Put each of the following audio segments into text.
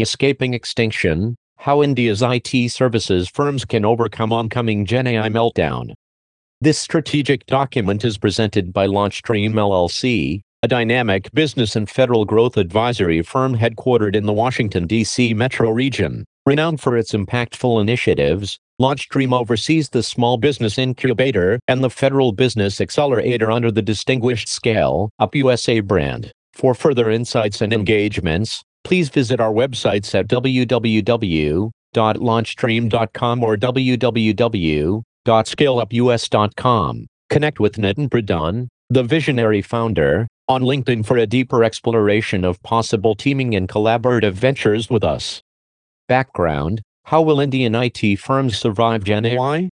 Escaping Extinction How India's IT Services Firms Can Overcome Oncoming Gen AI Meltdown. This strategic document is presented by Launch Dream LLC, a dynamic business and federal growth advisory firm headquartered in the Washington, D.C. metro region. Renowned for its impactful initiatives, Launch Dream oversees the Small Business Incubator and the Federal Business Accelerator under the distinguished Scale Up USA brand. For further insights and engagements, please visit our websites at www.launchdream.com or www.scaleupus.com. Connect with Nitin Pradhan, the visionary founder, on LinkedIn for a deeper exploration of possible teaming and collaborative ventures with us. Background How will Indian IT firms survive Gen AI?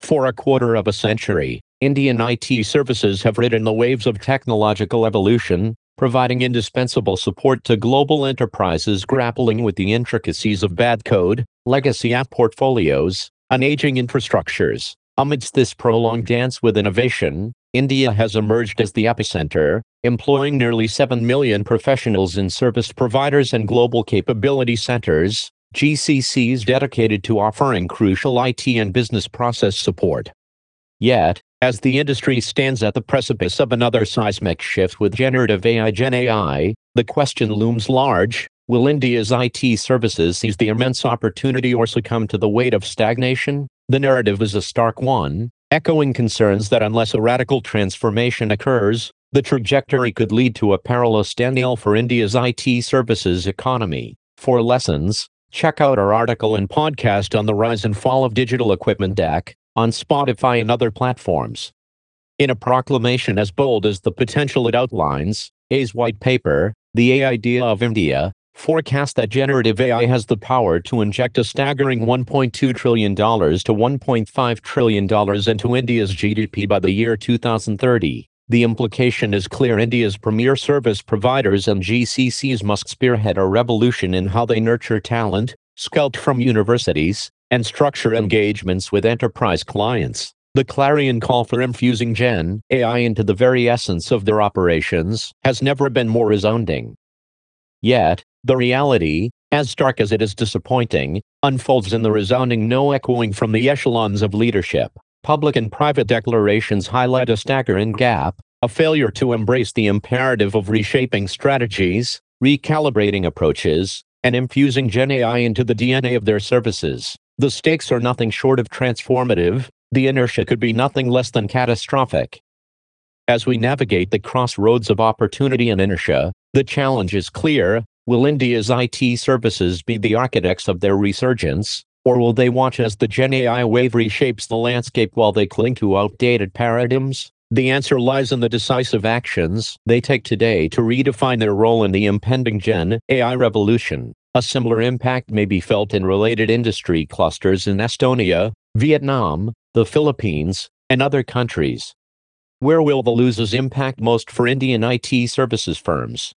For a quarter of a century, Indian IT services have ridden the waves of technological evolution, providing indispensable support to global enterprises grappling with the intricacies of bad code, legacy app portfolios, and aging infrastructures. Amidst this prolonged dance with innovation, India has emerged as the epicenter, employing nearly 7 million professionals in service providers and global capability centers, GCCs dedicated to offering crucial IT and business process support. Yet, as the industry stands at the precipice of another seismic shift with generative AI Gen AI, the question looms large, will India's IT services seize the immense opportunity or succumb to the weight of stagnation? The narrative is a stark one, echoing concerns that unless a radical transformation occurs, the trajectory could lead to a perilous standstill for India's IT services economy. For lessons, Check out our article and podcast on the rise and fall of digital equipment DEC on Spotify and other platforms. In a proclamation as bold as the potential it outlines, EY's white paper, The AI Idea of India, forecasts that generative AI has the power to inject a staggering $1.2 trillion to $1.5 trillion into India's GDP by the year 2030. The implication is clear India's premier service providers and GCCs must spearhead a revolution in how they nurture talent, scout from universities, and structure engagements with enterprise clients. The clarion call for infusing Gen AI into the very essence of their operations has never been more resounding. Yet, the reality, as stark as it is disappointing, unfolds in the resounding no echoing from the echelons of leadership. Public and private declarations highlight a staggering gap, a failure to embrace the imperative of reshaping strategies, recalibrating approaches, and infusing Gen AI into the DNA of their services. The stakes are nothing short of transformative, the inertia could be nothing less than catastrophic. As we navigate the crossroads of opportunity and inertia, the challenge is clear will India's IT services be the architects of their resurgence, or will they watch as the Gen AI wave reshapes the landscape while they cling to outdated paradigms? The answer lies in the decisive actions they take today to redefine their role in the impending Gen AI revolution. A similar impact may be felt in related industry clusters in Estonia, Vietnam, the Philippines, and other countries. Where will the losses impact most for Indian IT services firms?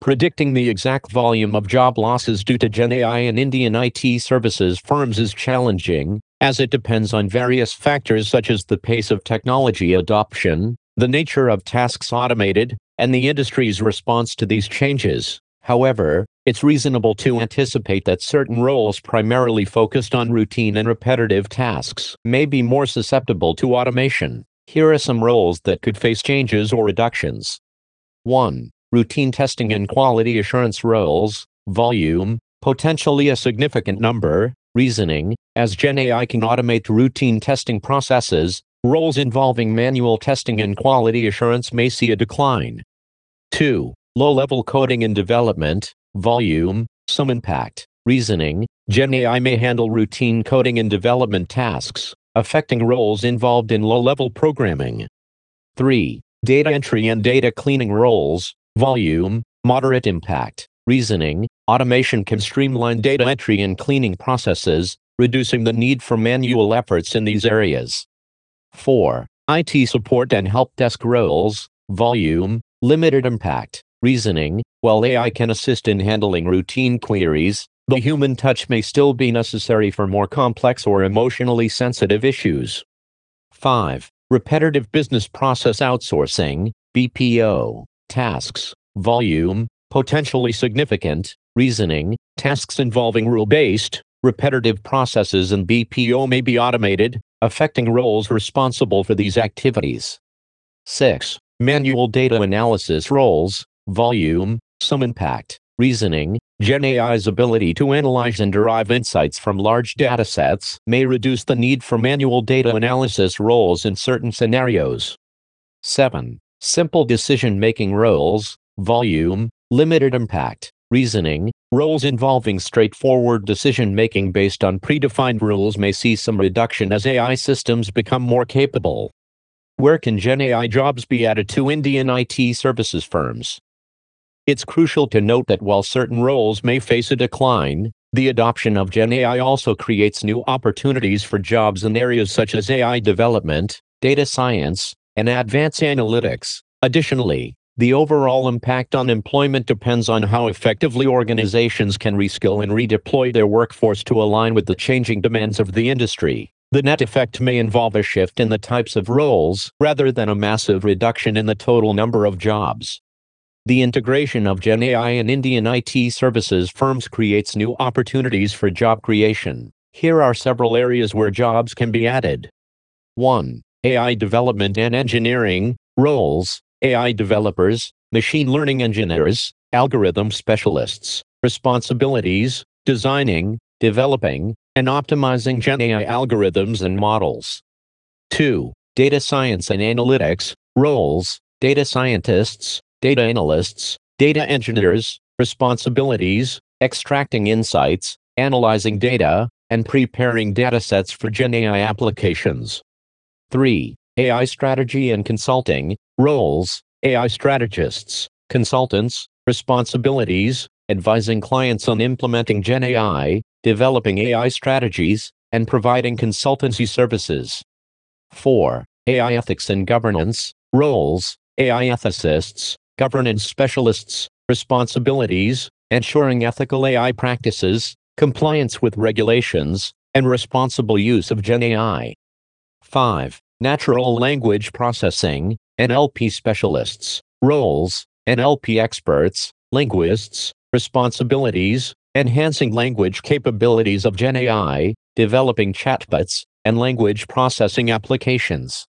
Predicting the exact volume of job losses due to Gen AI in Indian IT services firms is challenging, as it depends on various factors such as the pace of technology adoption, the nature of tasks automated, and the industry's response to these changes. However, it's reasonable to anticipate that certain roles primarily focused on routine and repetitive tasks may be more susceptible to automation. Here are some roles that could face changes or reductions. 1 routine testing and quality assurance roles, volume, potentially a significant number, reasoning, as Gen AI can automate routine testing processes, roles involving manual testing and quality assurance may see a decline. 2. Low-level coding and development, volume, some impact, reasoning, Gen AI may handle routine coding and development tasks, affecting roles involved in low-level programming. 3. Data entry and data cleaning roles, volume, moderate impact, reasoning, automation can streamline data entry and cleaning processes, reducing the need for manual efforts in these areas. 4. IT support and help desk roles, volume, limited impact, reasoning, while AI can assist in handling routine queries, the human touch may still be necessary for more complex or emotionally sensitive issues. 5. Repetitive business process outsourcing, BPO tasks, volume, potentially significant, reasoning, tasks involving rule-based, repetitive processes and BPO may be automated, affecting roles responsible for these activities. 6. Manual data analysis roles, volume, some impact, reasoning, GenAI's ability to analyze and derive insights from large datasets may reduce the need for manual data analysis roles in certain scenarios. 7. Simple decision-making roles, volume, limited impact, reasoning, roles involving straightforward decision-making based on predefined rules may see some reduction as AI systems become more capable. Where can GenAI jobs be added to Indian IT services firms? It's crucial to note that while certain roles may face a decline, the adoption of GenAI also creates new opportunities for jobs in areas such as AI development, data science, and advanced analytics. Additionally, the overall impact on employment depends on how effectively organizations can reskill and redeploy their workforce to align with the changing demands of the industry. The net effect may involve a shift in the types of roles rather than a massive reduction in the total number of jobs. The integration of GenAI and Indian IT services firms creates new opportunities for job creation. Here are several areas where jobs can be added. 1. AI development and engineering roles, AI developers, machine learning engineers, algorithm specialists, responsibilities, designing, developing, and optimizing GenAI algorithms and models. 2. Data science and analytics roles, data scientists, data analysts, data engineers, responsibilities, extracting insights, analyzing data, and preparing datasets for GenAI applications. 3. AI strategy and consulting, roles, AI strategists, consultants, responsibilities, advising clients on implementing GenAI, developing AI strategies, and providing consultancy services. 4. AI ethics and governance, roles, AI ethicists, governance specialists, responsibilities, ensuring ethical AI practices, compliance with regulations, and responsible use of GenAI. 5. Natural language processing, NLP specialists, roles, NLP experts, linguists, responsibilities, enhancing language capabilities of GenAI, developing chatbots, and language processing applications.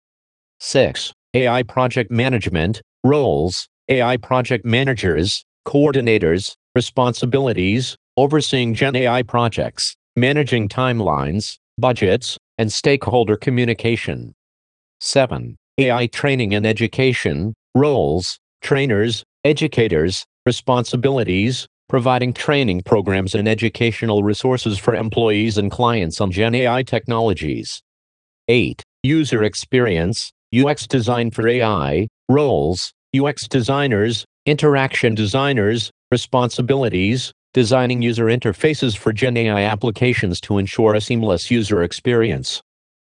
6. AI project management, roles, AI project managers, coordinators, responsibilities, overseeing Gen AI projects, managing timelines, budgets, and stakeholder communication. 7. AI training and education, roles, trainers, educators, responsibilities, providing training programs and educational resources for employees and clients on Gen AI technologies. 8. User experience, UX design for AI, roles, UX designers, interaction designers, responsibilities, designing user interfaces for GenAI applications to ensure a seamless user experience.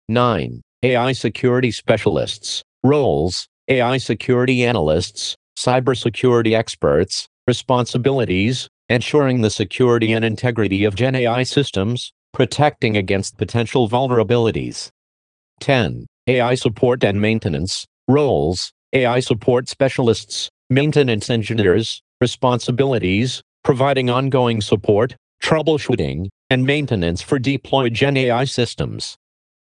9. AI security specialists, roles, AI security analysts, cybersecurity experts, responsibilities, ensuring the security and integrity of GenAI systems, protecting against potential vulnerabilities. 10. AI support and maintenance, roles, AI support specialists, maintenance engineers, responsibilities, providing ongoing support, troubleshooting, and maintenance for deployed Gen AI systems.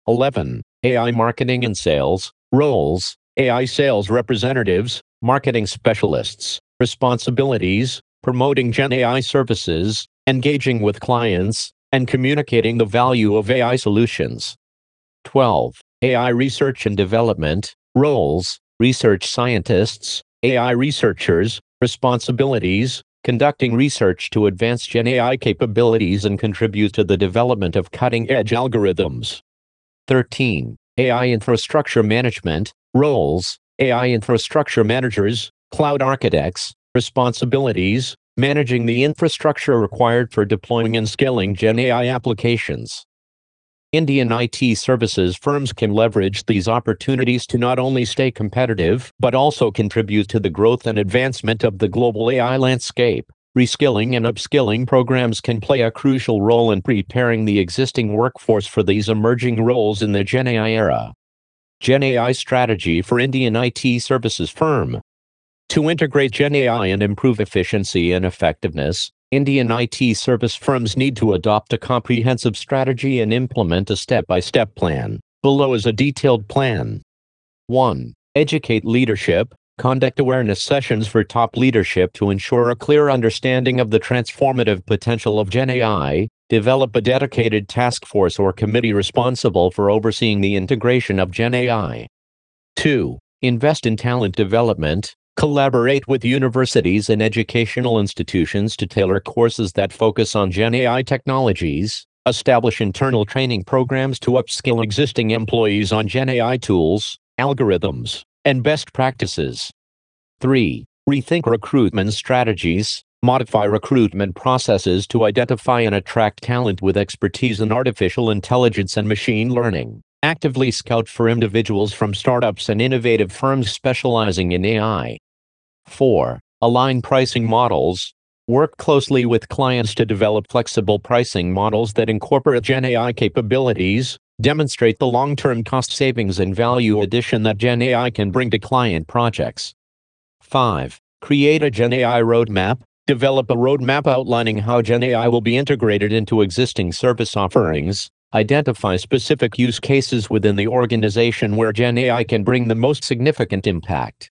11. AI marketing and sales, roles, AI sales representatives, marketing specialists, responsibilities, promoting Gen AI services, engaging with clients, and communicating the value of AI solutions. 12. AI research and development, roles, research scientists, AI researchers, responsibilities, conducting research to advance Gen AI capabilities and contribute to the development of cutting-edge algorithms. 13. AI infrastructure management, roles, AI infrastructure managers, cloud architects, responsibilities, managing the infrastructure required for deploying and scaling Gen AI applications. Indian IT services firms can leverage these opportunities to not only stay competitive, but also contribute to the growth and advancement of the global AI landscape. Reskilling and upskilling programs can play a crucial role in preparing the existing workforce for these emerging roles in the GenAI era. GenAI strategy for Indian IT services firm. To integrate GenAI and improve efficiency and effectiveness, Indian IT service firms need to adopt a comprehensive strategy and implement a step by step plan. Below is a detailed plan. 1. Educate leadership. Conduct awareness sessions for top leadership to ensure a clear understanding of the transformative potential of GenAI. Develop a dedicated task force or committee responsible for overseeing the integration of GenAI. 2. Invest in talent development. Collaborate with universities and educational institutions to tailor courses that focus on GenAI technologies. Establish internal training programs to upskill existing employees on GenAI tools, algorithms, and best practices. 3. Rethink recruitment strategies. Modify recruitment processes to identify and attract talent with expertise in artificial intelligence and machine learning. Actively scout for individuals from startups and innovative firms specializing in AI. 4. Align pricing models. Work closely with clients to develop flexible pricing models that incorporate GenAI capabilities, demonstrate the long-term cost savings and value addition that GenAI can bring to client projects. 5. Create a GenAI roadmap. Develop a roadmap outlining how GenAI will be integrated into existing service offerings, Identify specific use cases within the organization where GenAI can bring the most significant impact.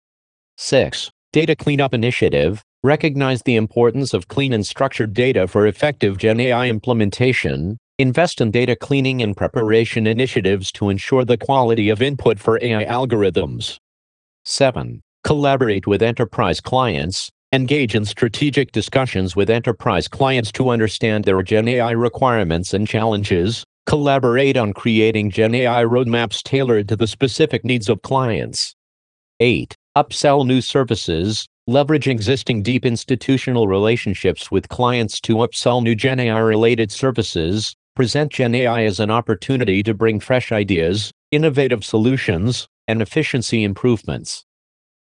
6. Data Cleanup Initiative. Recognize the importance of clean and structured data for effective GenAI implementation. Invest in data cleaning and preparation initiatives to ensure the quality of input for AI algorithms. 7. Collaborate with enterprise clients. Engage in strategic discussions with enterprise clients to understand their GenAI requirements and challenges, Collaborate on creating GenAI roadmaps tailored to the specific needs of clients. 8. Upsell new services. Leverage existing deep institutional relationships with clients to upsell new GenAI related services. Present GenAI as an opportunity to bring fresh ideas, innovative solutions, and efficiency improvements.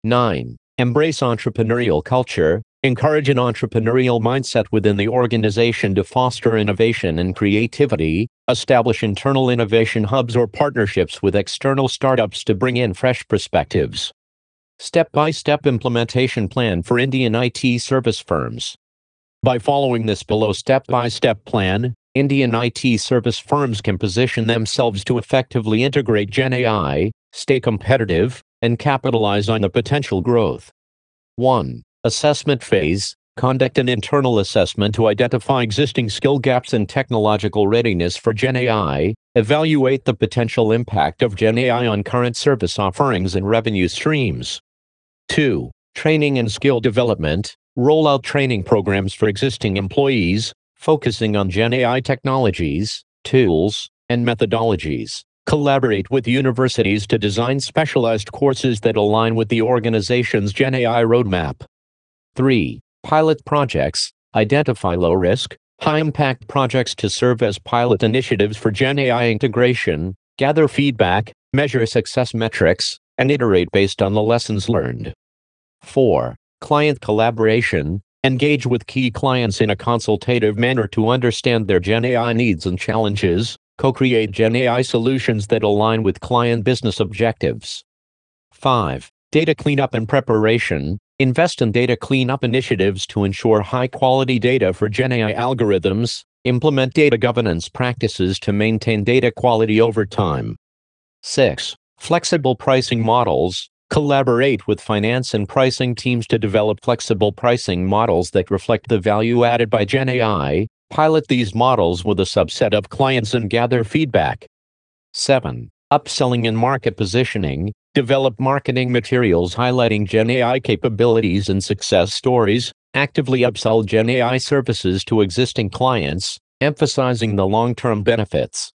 9. Embrace entrepreneurial culture. Encourage an entrepreneurial mindset within the organization to foster innovation and creativity, establish internal innovation hubs or partnerships with external startups to bring in fresh perspectives. Step by step implementation plan for Indian IT service firms. By following this below step by step plan, Indian IT service firms can position themselves to effectively integrate GenAI, stay competitive, and capitalize on the potential growth. 1. Assessment phase Conduct an internal assessment to identify existing skill gaps and technological readiness for GenAI. Evaluate the potential impact of GenAI on current service offerings and revenue streams. 2. Training and skill development. Roll out training programs for existing employees, focusing on GenAI technologies, tools, and methodologies. Collaborate with universities to design specialized courses that align with the organization's GenAI roadmap. 3. Pilot projects. Identify low risk, high impact projects to serve as pilot initiatives for GenAI integration, gather feedback, measure success metrics, and iterate based on the lessons learned. 4. Client collaboration. Engage with key clients in a consultative manner to understand their GenAI needs and challenges, co create GenAI solutions that align with client business objectives. 5. Data cleanup and preparation. Invest in data cleanup initiatives to ensure high quality data for GenAI algorithms. Implement data governance practices to maintain data quality over time. 6. Flexible pricing models. Collaborate with finance and pricing teams to develop flexible pricing models that reflect the value added by GenAI. Pilot these models with a subset of clients and gather feedback. 7. Upselling and market positioning. Develop marketing materials highlighting GenAI capabilities and success stories. Actively upsell GenAI services to existing clients, emphasizing the long term benefits.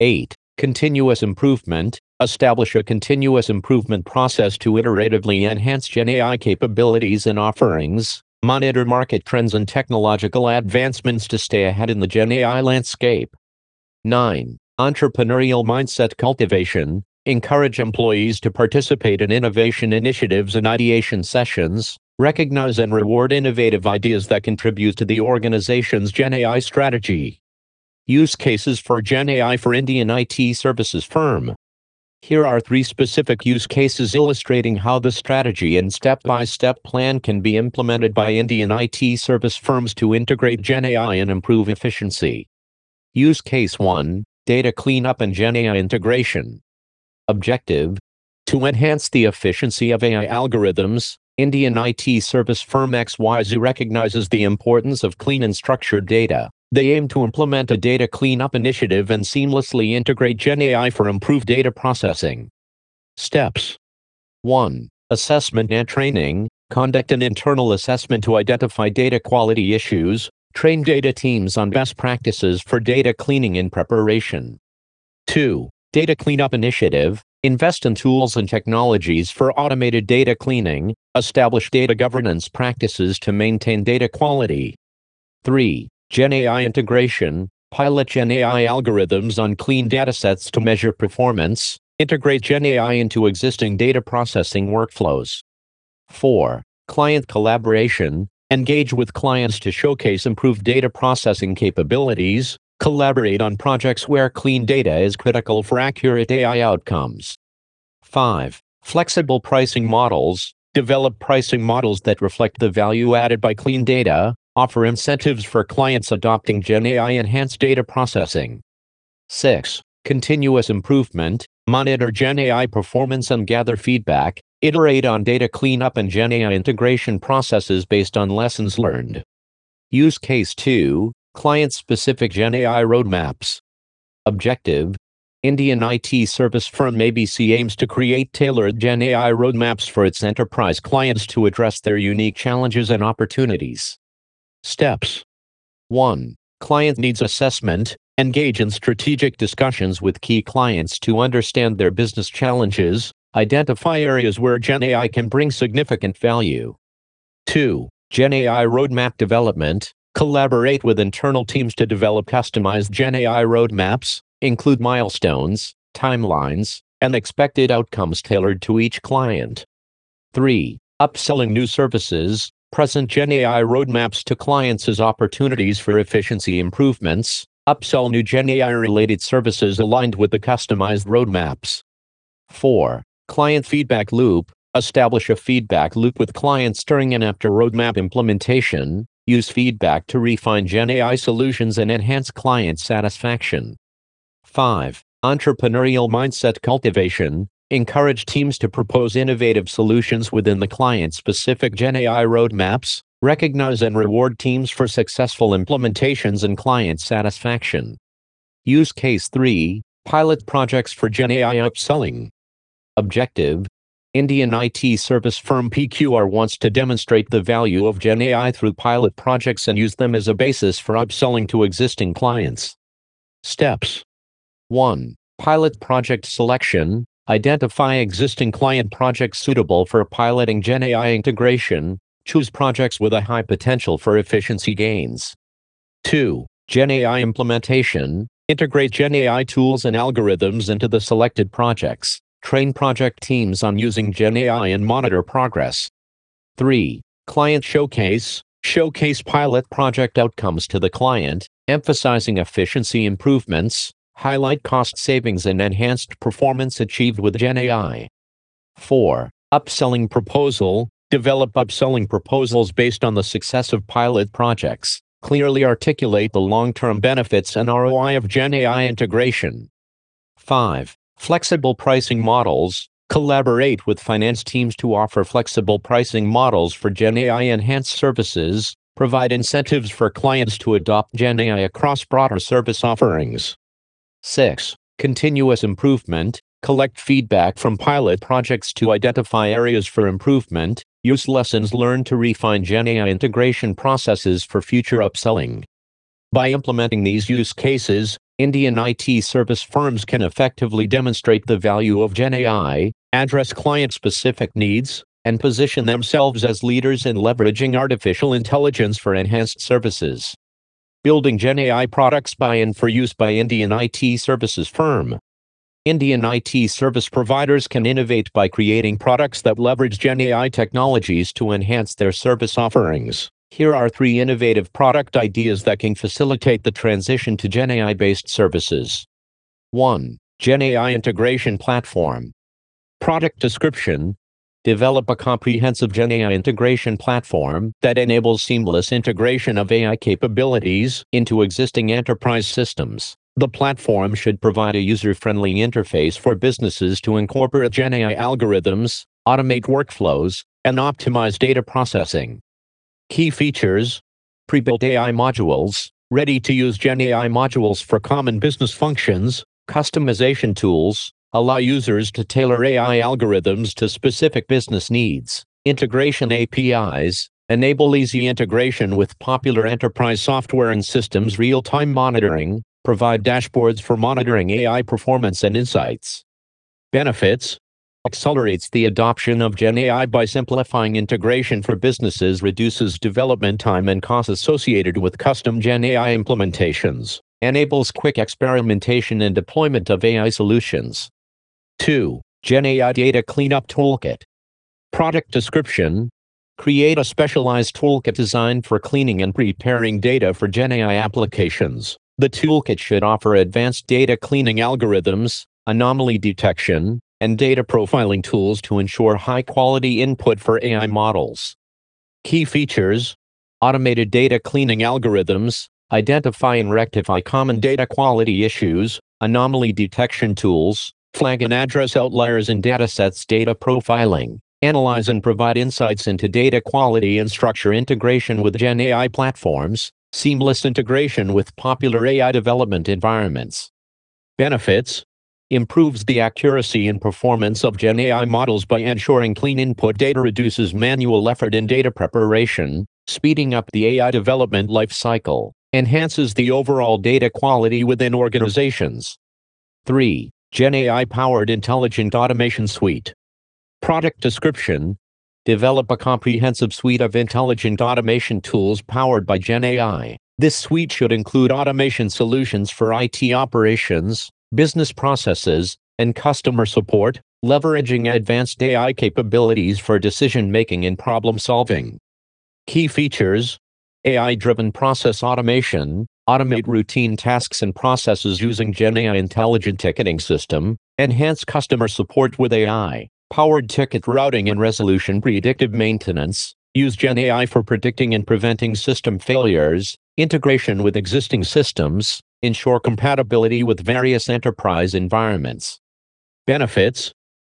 8. Continuous improvement. Establish a continuous improvement process to iteratively enhance GenAI capabilities and offerings. Monitor market trends and technological advancements to stay ahead in the GenAI landscape. 9. Entrepreneurial mindset cultivation. Encourage employees to participate in innovation initiatives and ideation sessions. Recognize and reward innovative ideas that contribute to the organization's GenAI strategy. Use cases for GenAI for Indian IT services firm. Here are three specific use cases illustrating how the strategy and step-by-step plan can be implemented by Indian IT service firms to integrate GenAI and improve efficiency. Use case 1, data cleanup and GenAI integration. Objective, to enhance the efficiency of AI algorithms, Indian IT service firm XYZ recognizes the importance of clean and structured data. They aim to implement a data cleanup initiative and seamlessly integrate GenAI for improved data processing. Steps 1. Assessment and training. Conduct an internal assessment to identify data quality issues. Train data teams on best practices for data cleaning in preparation. 2. Data Cleanup Initiative. Invest in tools and technologies for automated data cleaning. Establish data governance practices to maintain data quality. 3. GenAI integration, pilot GenAI algorithms on clean datasets to measure performance, integrate GenAI into existing data processing workflows. 4. Client collaboration, engage with clients to showcase improved data processing capabilities, collaborate on projects where clean data is critical for accurate AI outcomes. 5. Flexible pricing models, develop pricing models that reflect the value added by clean data, offer incentives for clients adopting GenAI enhanced data processing. 6. Continuous improvement, monitor GenAI performance and gather feedback, iterate on data cleanup and GenAI integration processes based on lessons learned. Use case 2, client-specific GenAI roadmaps. Objective, Indian IT service firm ABC aims to create tailored GenAI roadmaps for its enterprise clients to address their unique challenges and opportunities. Steps 1. Client needs assessment. Engage in strategic discussions with key clients to understand their business challenges, identify areas where GenAI can bring significant value. 2. GenAI roadmap development. Collaborate with internal teams to develop customized GenAI roadmaps, include milestones, timelines, and expected outcomes tailored to each client. 3. Upselling new services, present GenAI roadmaps to clients as opportunities for efficiency improvements, upsell new GenAI related services aligned with the customized roadmaps. 4. Client feedback loop. Establish a feedback loop with clients during and after roadmap implementation. Use feedback to refine GenAI solutions and enhance client satisfaction. 5. Entrepreneurial mindset cultivation encourage teams to propose innovative solutions within the client-specific GenAI roadmaps, recognize and reward teams for successful implementations and client satisfaction. Use Case 3, Pilot Projects for GenAI Upselling. Objective, Indian IT service firm PQR wants to demonstrate the value of GenAI through pilot projects and use them as a basis for upselling to existing clients. Steps 1. Pilot project selection, Identify existing client projects suitable for piloting GenAI integration. Choose projects with a high potential for efficiency gains. 2. GenAI implementation. Integrate GenAI tools and algorithms into the selected projects. Train project teams on using GenAI and monitor progress. 3. Client showcase. Showcase pilot project outcomes to the client, emphasizing efficiency improvements, highlight cost savings and enhanced performance achieved with GenAI. 4. Upselling proposal. Develop upselling proposals based on the success of pilot projects. Clearly articulate the long-term benefits and ROI of GenAI integration. 5. Flexible pricing models. Collaborate with finance teams to offer flexible pricing models for GenAI enhanced services. Provide incentives for clients to adopt GenAI across broader service offerings. 6. Continuous improvement. Collect feedback from pilot projects to identify areas for improvement. Use lessons learned to refine GenAI integration processes for future upselling. By implementing these use cases, Indian IT service firms can effectively demonstrate the value of GenAI, address client specific needs, and position themselves as leaders in leveraging artificial intelligence for enhanced services building GenAI products by and for use by Indian IT services firm. Indian IT service providers can innovate by creating products that leverage GenAI technologies to enhance their service offerings. Here are three innovative product ideas that can facilitate the transition to GenAI based services. 1. GenAI integration platform. Product description Develop a comprehensive GenAI integration platform that enables seamless integration of AI capabilities into existing enterprise systems. The platform should provide a user-friendly interface for businesses to incorporate GenAI algorithms, automate workflows, and optimize data processing. Key features Pre-built AI modules, ready-to-use GenAI modules for common business functions, customization tools, allow users to tailor AI algorithms to specific business needs. Integration APIs enable easy integration with popular enterprise software and systems real-time monitoring, provide dashboards for monitoring AI performance and insights. Benefits accelerates the adoption of GenAI by simplifying integration for businesses, reduces development time and costs associated with custom GenAI implementations, enables quick experimentation and deployment of AI solutions. 2. GenAI Data Cleanup Toolkit. Product description Create a specialized toolkit designed for cleaning and preparing data for GenAI applications. The toolkit should offer advanced data cleaning algorithms, anomaly detection, and data profiling tools to ensure high quality input for AI models. Key features Automated data cleaning algorithms identify and rectify common data quality issues, anomaly detection tools, flag and address outliers in datasets data profiling, analyze and provide insights into data quality and structure integration with Gen AI platforms, seamless integration with popular AI development environments. Benefits improves the accuracy and performance of Gen AI models by ensuring clean input data reduces manual effort in data preparation, speeding up the AI development lifecycle, enhances the overall data quality within organizations. 3. Gen AI powered intelligent automation suite. Product description Develop a comprehensive suite of intelligent automation tools powered by Gen AI. This suite should include automation solutions for IT operations, business processes, and customer support, leveraging advanced AI capabilities for decision making and problem solving. Key features AI driven process automation, automate routine tasks and processes using GenAI intelligent ticketing system, enhance customer support with AI, powered ticket routing and resolution predictive maintenance, use GenAI for predicting and preventing system failures, integration with existing systems, ensure compatibility with various enterprise environments. Benefits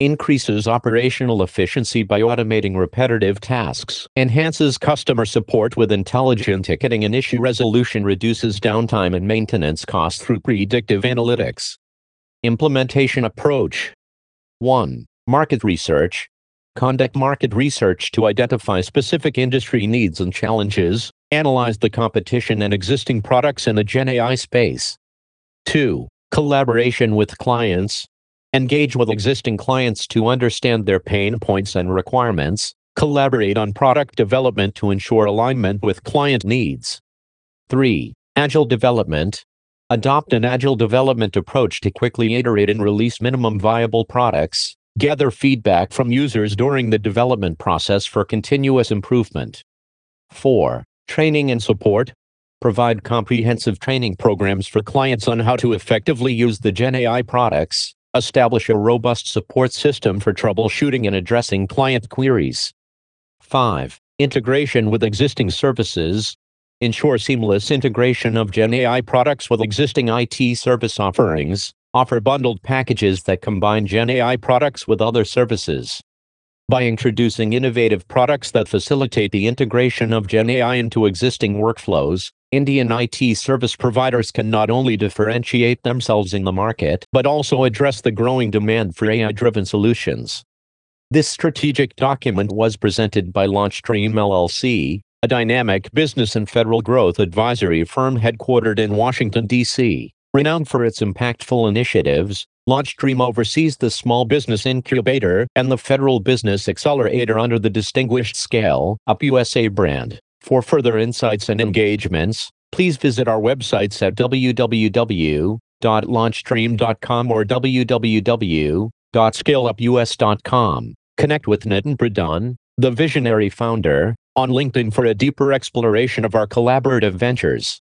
increases operational efficiency by automating repetitive tasks, enhances customer support with intelligent ticketing and issue resolution, reduces downtime and maintenance costs through predictive analytics. Implementation approach 1. Market research. Conduct market research to identify specific industry needs and challenges, analyze the competition and existing products in the Gen AI space. 2. Collaboration with clients, engage with existing clients to understand their pain points and requirements, collaborate on product development to ensure alignment with client needs. 3. Agile development. Adopt an agile development approach to quickly iterate and release minimum viable products. Gather feedback from users during the development process for continuous improvement. 4. Training and support. Provide comprehensive training programs for clients on how to effectively use the Gen AI products Establish a robust support system for troubleshooting and addressing client queries. 5. Integration with existing services. Ensure seamless integration of GenAI products with existing IT service offerings. Offer bundled packages that combine GenAI products with other services. By introducing innovative products that facilitate the integration of GenAI into existing workflows, Indian IT service providers can not only differentiate themselves in the market, but also address the growing demand for AI-driven solutions. This strategic document was presented by Launch Dream LLC, a dynamic business and federal growth advisory firm headquartered in Washington, D.C. Renowned for its impactful initiatives, Launch Dream oversees the Small Business Incubator and the Federal Business Accelerator under the distinguished Scale Up USA brand. For further insights and engagements, please visit our websites at www.launchdream.com or www.scaleupus.com. Connect with Nitin Pradhan, the visionary founder, on LinkedIn for a deeper exploration of our collaborative ventures.